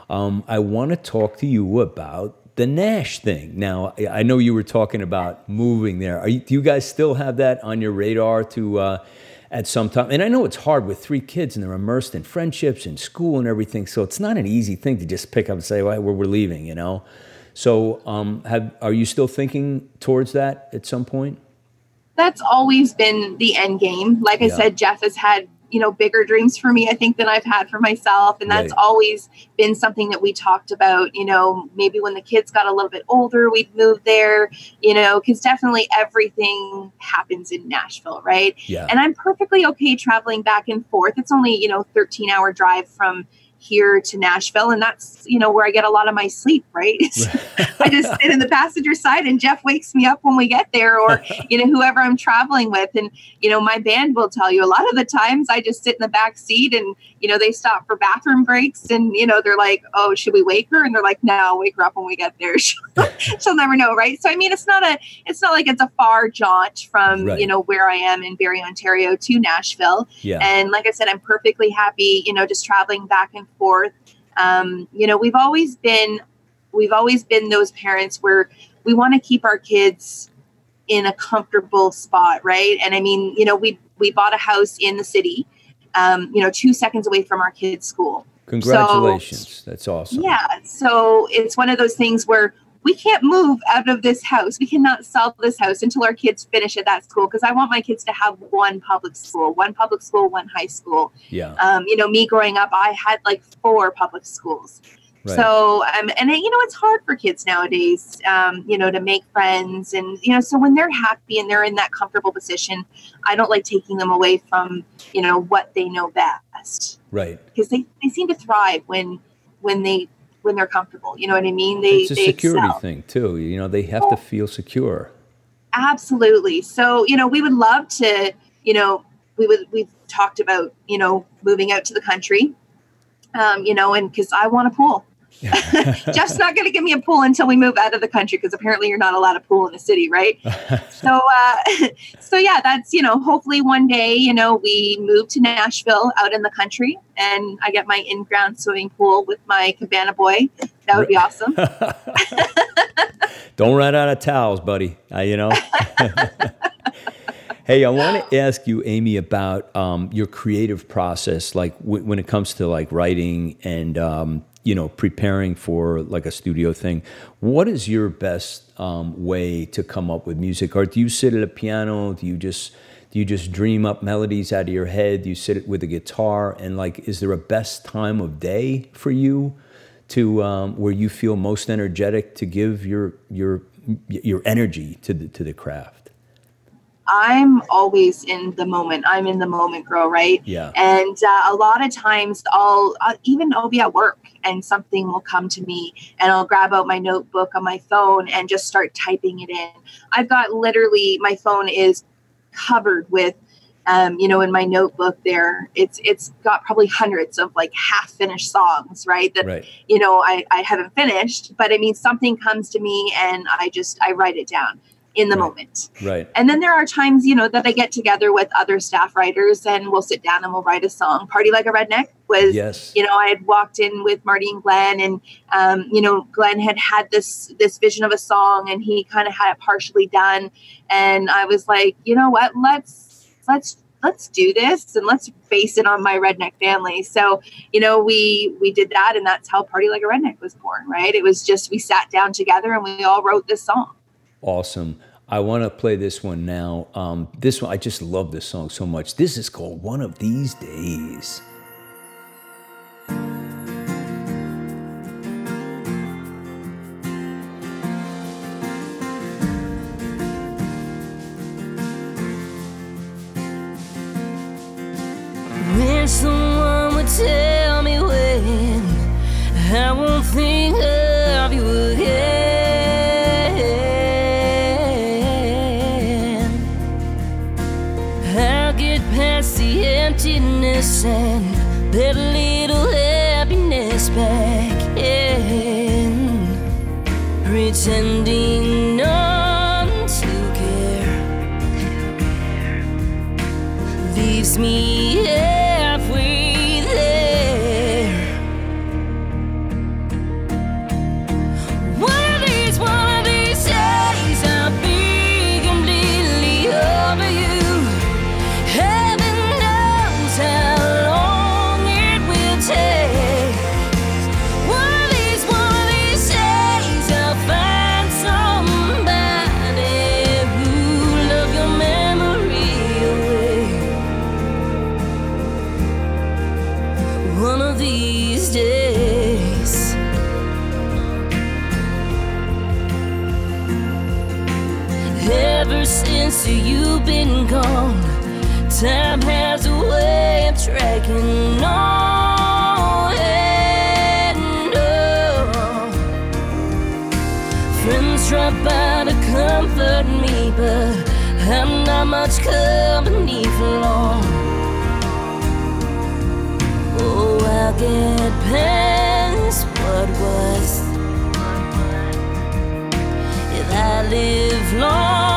S2: Um, I want to talk to you about the Nash thing. Now, I know you were talking about moving there. You, do you guys still have that on your radar to? Uh, at some time. And I know it's hard with three kids and they're immersed in friendships and school and everything. So it's not an easy thing to just pick up and say, well, we're, we're leaving, you know? So um, have, are you still thinking towards that at some point?
S3: that's always been the end game like i
S2: Yeah.
S3: said jeff has had you know bigger dreams for me i think than i've had for myself and that's
S2: Right.
S3: always been something that we talked about you know maybe when the kids got a little bit older we'd move there you know because definitely everything happens in nashville right
S2: Yeah.
S3: and I'm perfectly okay traveling back and forth. It's only, you know, 13 hour drive from here to Nashville. And that's, you know, where I get a lot of my sleep, right? *laughs* I just *laughs* sit in the passenger side and Jeff wakes me up when we get there or, *laughs* you know, whoever I'm traveling with. And, you know, my band will tell you a lot of the times I just sit in the back seat and, you know, they stop for bathroom breaks and, you know, they're like, oh, should we wake her? And they're like, no, wake her up when we get there. She'll, never know. Right. So, I mean, it's not a, it's not like it's a far jaunt from,
S2: Right.
S3: you know, where I am in Barrie, Ontario to Nashville.
S2: yeah.
S3: And like I said, I'm perfectly happy, you know, just traveling back and forth. Um, you know, we've always been, we've always been those parents where we want to keep our kids in a comfortable spot, right? And I mean, you know, we we bought a house in the city, um, you know, two seconds away from our kids' school.
S2: Congratulations. That's awesome.
S3: Yeah. So it's one of those things where we can't move out of this house. We cannot sell this house until our kids finish at that school because I want my kids to have one public school, one public school, one high school.
S2: Yeah.
S3: Um, you know, me growing up, I had like four public schools.
S2: Right.
S3: So, um, and you know, it's hard for kids nowadays, um, you know, to make friends. And, you know, so when they're happy and they're in that comfortable position, I don't like taking them away from, you know, what they know best
S2: right.
S3: because they, they seem to thrive when, when they, when they're comfortable. You know what I mean? They,
S2: it's a
S3: they
S2: security
S3: excel.
S2: thing too. You know, they have to feel secure.
S3: Absolutely. So, you know, we would love to, you know, we would, we've talked about, you know, moving out to the country, um, you know, and because I want a pool. *laughs* Jeff's not going to give me a pool until we move out of the country because apparently you're not allowed a pool in the city, right? *laughs* so, uh, *laughs* so yeah, that's you know, hopefully one day, you know, we move to Nashville out in the country, and I get my in-ground swimming pool with my cabana boy. That would be awesome.
S2: Don't run out of towels, buddy. Uh, you know. Hey, I want to ask you, Amy, about um, your creative process. Like w- when it comes to like writing and um, you know, preparing for like a studio thing, what is your best um, way to come up with music? Or do you sit at a piano? Do you just do you just dream up melodies out of your head? Do you sit with a guitar? And like, is there a best time of day for you to um, where you feel most energetic to give your your your energy to the to the craft?
S3: I'm always in the moment. I'm in the moment girl, right?
S2: Yeah.
S3: And uh, a lot of times I'll uh, even I'll be at work and something will come to me and I'll grab out my notebook on my phone and just start typing it in. I've got literally my phone is covered with um, you know, in my notebook there, it's it's got probably hundreds of like half finished songs, right? That
S2: Right.
S3: you know I, I haven't finished, but I mean something comes to me and I just I write it down in the
S2: Right.
S3: moment.
S2: Right.
S3: And then there are times, you know, that I get together with other staff writers and we'll sit down and we'll write a song. Party Like a Redneck was,
S2: Yes.
S3: you know, I had walked in with Marty and Glenn and, um, you know, Glenn had had this, this vision of a song and he kind of had it partially done. And I was like, you know what, let's, let's, let's do this and let's base it on my redneck family. So, you know, we, we did that and that's how Party Like a Redneck was born, right? It was just, we sat down together and we all wrote this song.
S2: Awesome. I want to play this one now. Um, this one, I just love this song so much. This is called One of These Days.
S4: Someone would tell me when I won't think emptiness and a little happiness back in. Pretending not to care leaves me gone, time has a way of tracking on and on. Friends drop by to comfort me, but I'm not much company for long. Oh, I'll get past what was if I live long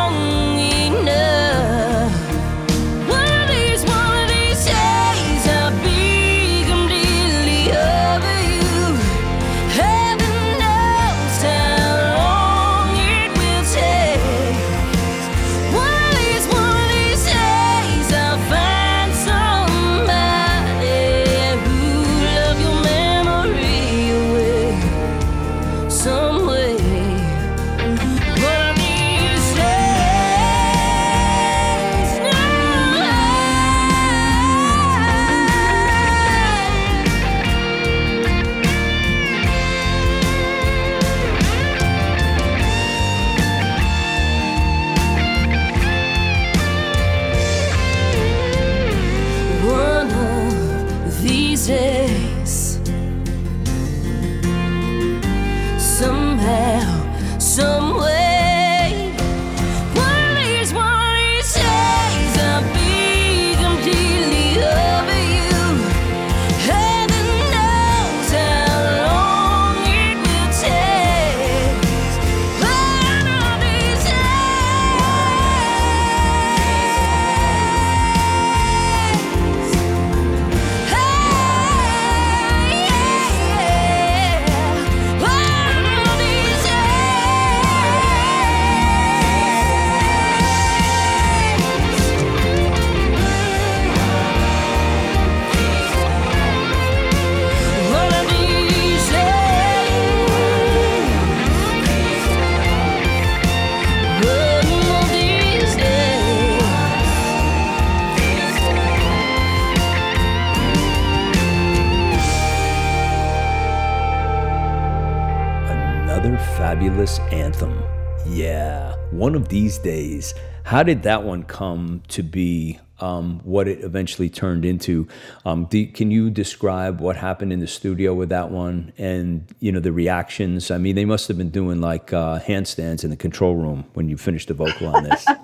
S4: How
S2: did that one come to be? Um, what it eventually turned into. Um, do, can you describe what happened in the studio with that one, and you know the reactions? I mean, they must have been doing like uh, handstands in the control room when you finished the vocal on this. *laughs*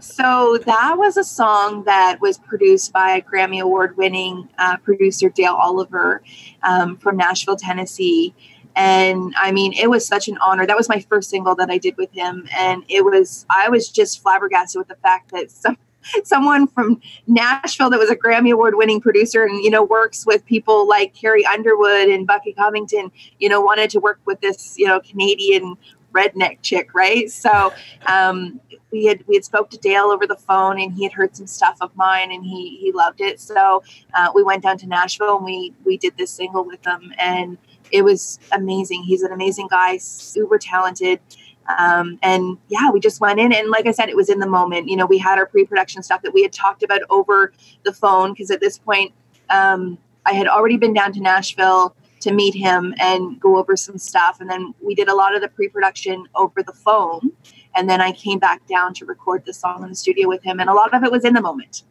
S3: So that was a song that was produced by Grammy Award winning uh, producer Dale Oliver um, from Nashville, Tennessee. And I mean, it was such an honor. That was my first single that I did with him. And it was, I was just flabbergasted with the fact that some, someone from Nashville that was a Grammy Award winning producer and, you know, works with people like Carrie Underwood and Bucky Covington, you know, wanted to work with this, you know, Canadian redneck chick, right? So um, we had we had spoke to Dale over the phone, and he had heard some stuff of mine, and he he loved it. So uh, we went down to Nashville, and we we did this single with him, and it was amazing. He's an amazing guy, super talented. Um, and yeah, we just went in, and like I said, it was in the moment. You know, we had our pre-production stuff that we had talked about over the phone because at this point, um, I had already been down to Nashville to meet him and go over some stuff. And then we did a lot of the pre production over the phone. And then I came back down to record the song in the studio with him. And a lot of it was in the moment.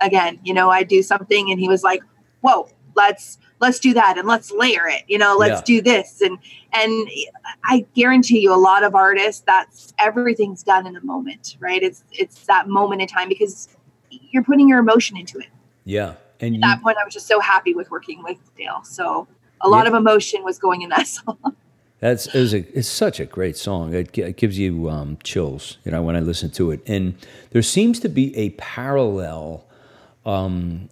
S3: Again, you know, I do something and he was like, whoa, let's let's do that and let's layer it you know let's
S2: Yeah.
S3: do this and and i guarantee you a lot of artists that's everything's done in a moment right it's it's that moment in time because you're putting your emotion into it
S2: yeah, and you,
S3: at that point i was just so happy with working with dale so a lot
S2: Yeah.
S3: of emotion was going in that *laughs* song
S2: That's it was a, it's such a great song. It, it gives you um, chills, you know, when I listen to it. And there seems to be a parallel um,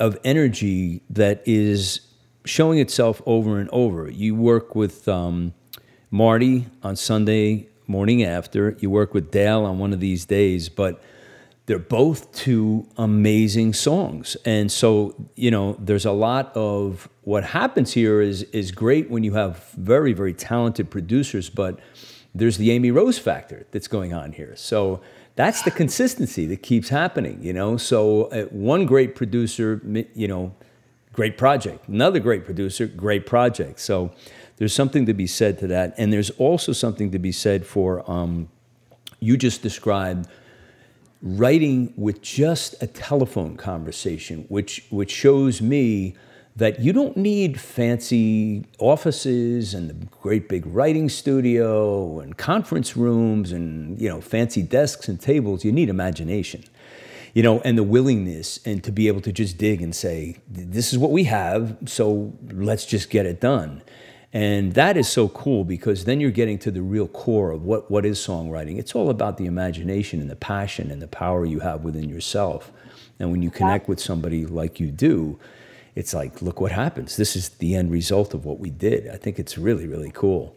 S2: of energy that is showing itself over and over. You work with um, Marty on Sunday morning after. You work with Dale on one of these days, but they're both two amazing songs and so you know there's a lot of what happens here is is great when you have very very talented producers but there's the amy rose factor that's going on here so that's the consistency that keeps happening you know? So uh, one great producer you know great project. Another great producer great project. So there's something to be said to that. And there's also something to be said for um, you just described writing with just a telephone conversation, which which shows me that you don't need fancy offices and the great big writing studio and conference rooms and you know fancy desks and tables. You need imagination, you know, and the willingness and to be able to just dig and say, "This is what we have, so let's just get it done." And that is so cool because then you're getting to the real core of what, what is songwriting. It's all about the imagination and the passion and the power you have within yourself. And when you connect with somebody like you do, it's like, look what happens. This is the end result of what we did. I think it's really, really cool.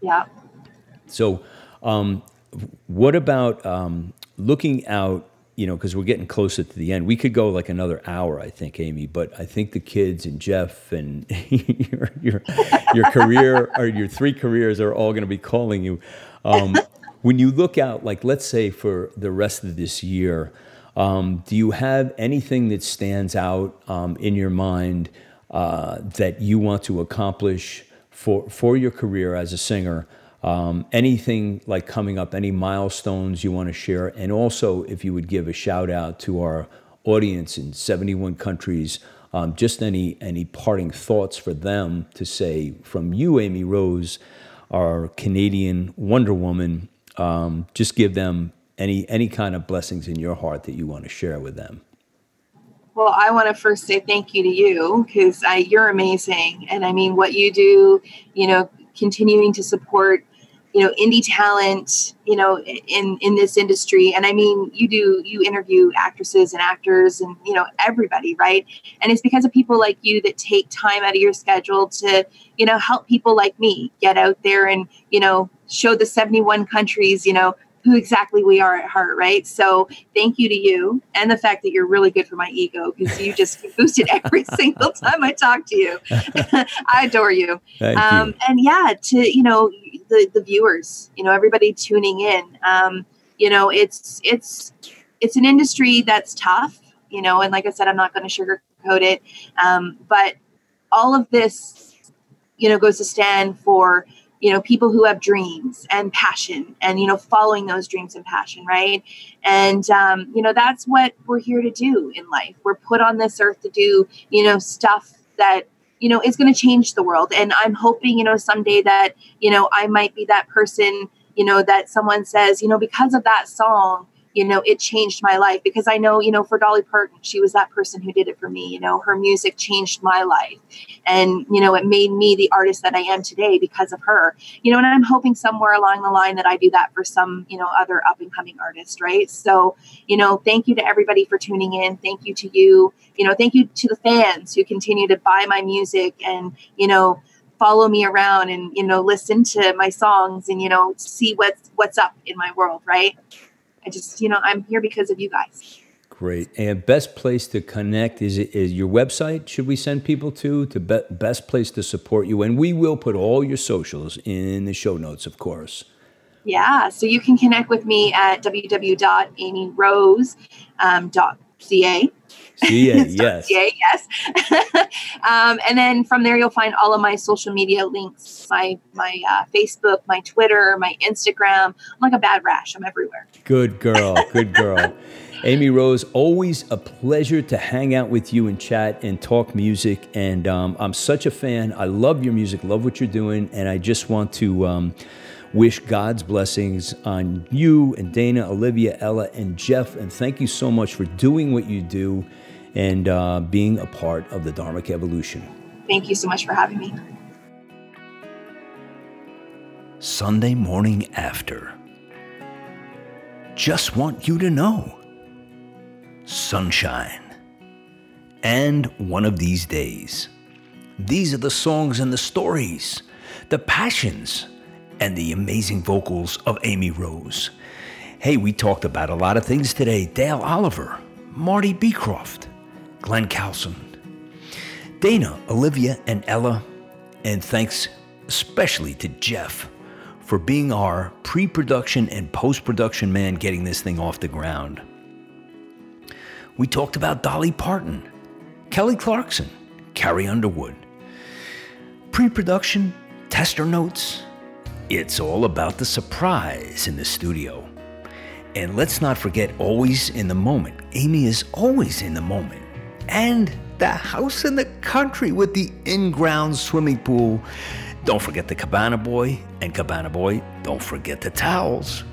S3: yeah
S2: So, um, what about um, looking out? You know, because we're getting closer to the end. We could go like another hour, I think, Amy. But I think the kids and Jeff and *laughs* your your, your career or your three careers are all going to be calling you. Um, when you look out, like let's say for the rest of this year, um, do you have anything that stands out um, in your mind uh, that you want to accomplish for for your career as a singer? Um, anything like coming up, any milestones you want to share, and also if you would give a shout out to our audience in 71 countries, um, just any any parting thoughts for them to say from you, Amy Rose, our Canadian Wonder Woman. Um, just give them any any kind of blessings in your heart that you want to share with them.
S3: Well, I want to first say thank you to you because you're amazing. And I mean, what you do, you know, continuing to support, you know, indie talent, you know, in in this industry. And I mean, you do you interview actresses and actors and you know everybody, right? And it's because of people like you that take time out of your schedule to, you know, help people like me get out there and you know show the 71 countries, you know, who exactly we are at heart, right? So thank you to you and the fact that you're really good for my ego because you just *laughs* boosted every *laughs* single time I talk to you. *laughs* I adore you. Um,
S2: you.
S3: and yeah, to you know the the viewers, you know everybody tuning in. Um, you know it's it's it's an industry that's tough, you know, and like I said, I'm not going to sugarcoat it, um, but all of this, you know, goes to stand for you know people who have dreams and passion and you know following those dreams and passion right? And um, you know that's what we're here to do in life. We're put on this earth to do you know stuff that you know is going to change the world. And i'm hoping you know someday that you know i might be that person you know that someone says you know because of that song you know it changed my life because i know you know for dolly parton she was that person who did it for me you know her music changed my life. And you know it made me the artist that i am today because of her. You know and i'm hoping somewhere along the line that i do that for some you know other up and coming artist right? So you know thank you to everybody for tuning in. Thank you to you. You know thank you to the fans who continue to buy my music and you know follow me around and you know listen to my songs and you know see what's what's up in my world right I just, you know, I'm here because of you guys.
S2: Great. And best place to connect is is your website. Should we send people to to be, best place to support you? And we will put all your socials in the show notes, of course.
S3: Yeah. So you can connect with me at www.amyrose.ca.
S2: CA, *laughs* yes.
S3: Yes. *laughs* um, and then from there, you'll find all of my social media links my my uh, Facebook, my Twitter, my Instagram. I'm like a bad rash. I'm everywhere.
S2: Good girl. Good girl. *laughs* Amy Rose, always a pleasure to hang out with you and chat and talk music. And um, I'm such a fan. I love your music, love what you're doing. And I just want to um, wish God's blessings on you and Dana, Olivia, Ella, and Jeff. And thank you so much for doing what you do and uh, being a part of the Dharmic evolution.
S3: Thank you so much for having me.
S2: Sunday morning after. Just want you to know. Sunshine. And one of these days. These are the songs and the stories, the passions, and the amazing vocals of Amy Rose. Hey, we talked about a lot of things today. Dale Oliver, Marty Beecroft, Glenn Coulson, Dana, Olivia, and Ella, and thanks especially to Jeff for being our pre production and post production man getting this thing off the ground. We talked about Dolly Parton, Kelly Clarkson, Carrie Underwood. Pre production, tester notes. It's all about the surprise in the studio. And let's not forget, always in the moment. Amy is always in the moment. And the house in the country with the in ground swimming pool. Don't forget the Cabana Boy. And Cabana Boy, don't forget the towels.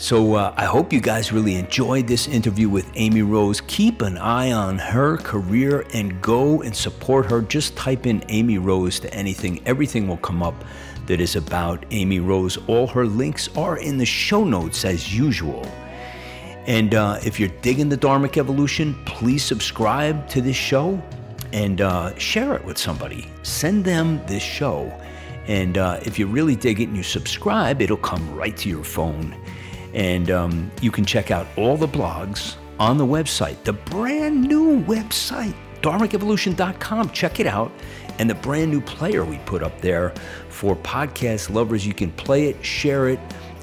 S2: So uh, I hope you guys really enjoyed this interview with Amy Rose. Keep an eye on her career and go and support her. Just type in Amy Rose to anything, everything will come up that is about Amy Rose. All her links are in the show notes as usual. And uh, if you're digging the Dharmic Evolution, please subscribe to this show and uh, share it with somebody. Send them this show. And uh, if you really dig it and you subscribe, it'll come right to your phone. And um, you can check out all the blogs on the website, the brand new website, dharmicevolution.com. Check it out. And the brand new player we put up there for podcast lovers. You can play it, share it.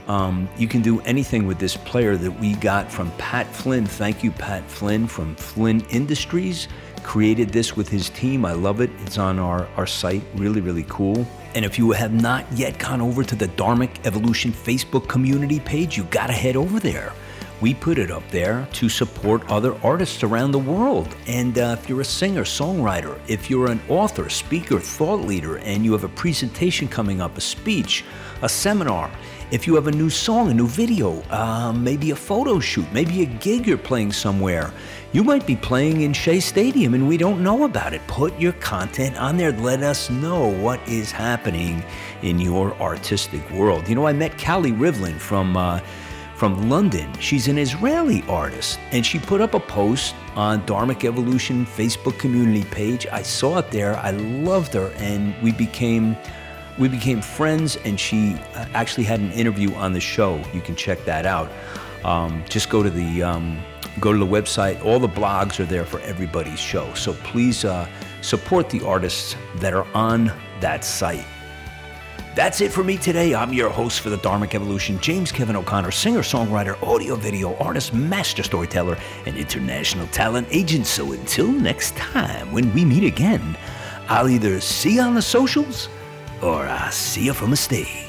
S2: Um, you can do anything with this player that we got from Pat Flynn. Thank you, Pat Flynn from Flynndustries. Created this with his team. I love it. It's on our, our site. Really, really cool. And if you have not yet gone over to the Dharmic Evolution Facebook community page, you got to head over there. We put it up there to support other artists around the world. And uh, if you're a singer, songwriter, if you're an author, speaker, thought leader, and you have a presentation coming up, a speech, a seminar, if you have a new song, a new video, uh, maybe a photo shoot, maybe a gig you're playing somewhere, you might be playing in Shea Stadium and we don't know about it. Put your content on there. Let us know what is happening in your artistic world. You know, I met Callie Rivlin from. Uh, from London. She's an Israeli artist, and she put up a post on Dharmic Evolution Facebook community page. I saw it there. I loved her, and we became we became friends. And she uh, actually had an interview on the show. You can check that out. Um, just go to the um, go to the website. All the blogs are there for everybody's show. So please uh, support the artists that are on that site. That's it for me today. I'm your host for the Dharmic Evolution, James Kevin O'Connor, singer, songwriter, audio, video artist, master storyteller, and international talent agent. So until next time, when we meet again, I'll either see you on the socials or I see you from a stage.